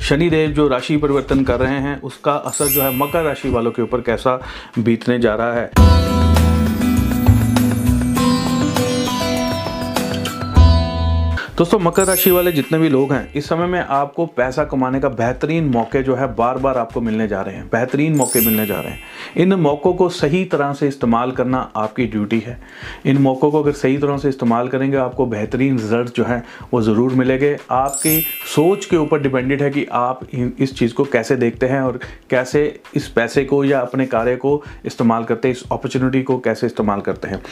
शनिदेव जो राशि परिवर्तन कर रहे हैं, उसका असर जो है मकर राशि वालों के ऊपर कैसा बीतने जा रहा है? दोस्तों, मकर राशि वाले जितने भी लोग हैं, इस समय में आपको पैसा कमाने का बेहतरीन मौके जो है बार बार आपको मिलने जा रहे हैं। बेहतरीन मौके मिलने जा रहे हैं। इन मौक़ों को सही तरह से इस्तेमाल करना आपकी ड्यूटी है। इन मौक़ों को अगर सही तरह से इस्तेमाल करेंगे, आपको बेहतरीन रिज़ल्ट जो है, वो ज़रूर मिलेंगे। आपकी सोच के ऊपर डिपेंडेड है कि आप इस चीज़ को कैसे देखते हैं और कैसे इस पैसे को या अपने कार्य को इस्तेमाल करते हैं, इस अपॉर्चुनिटी को कैसे इस्तेमाल करते हैं।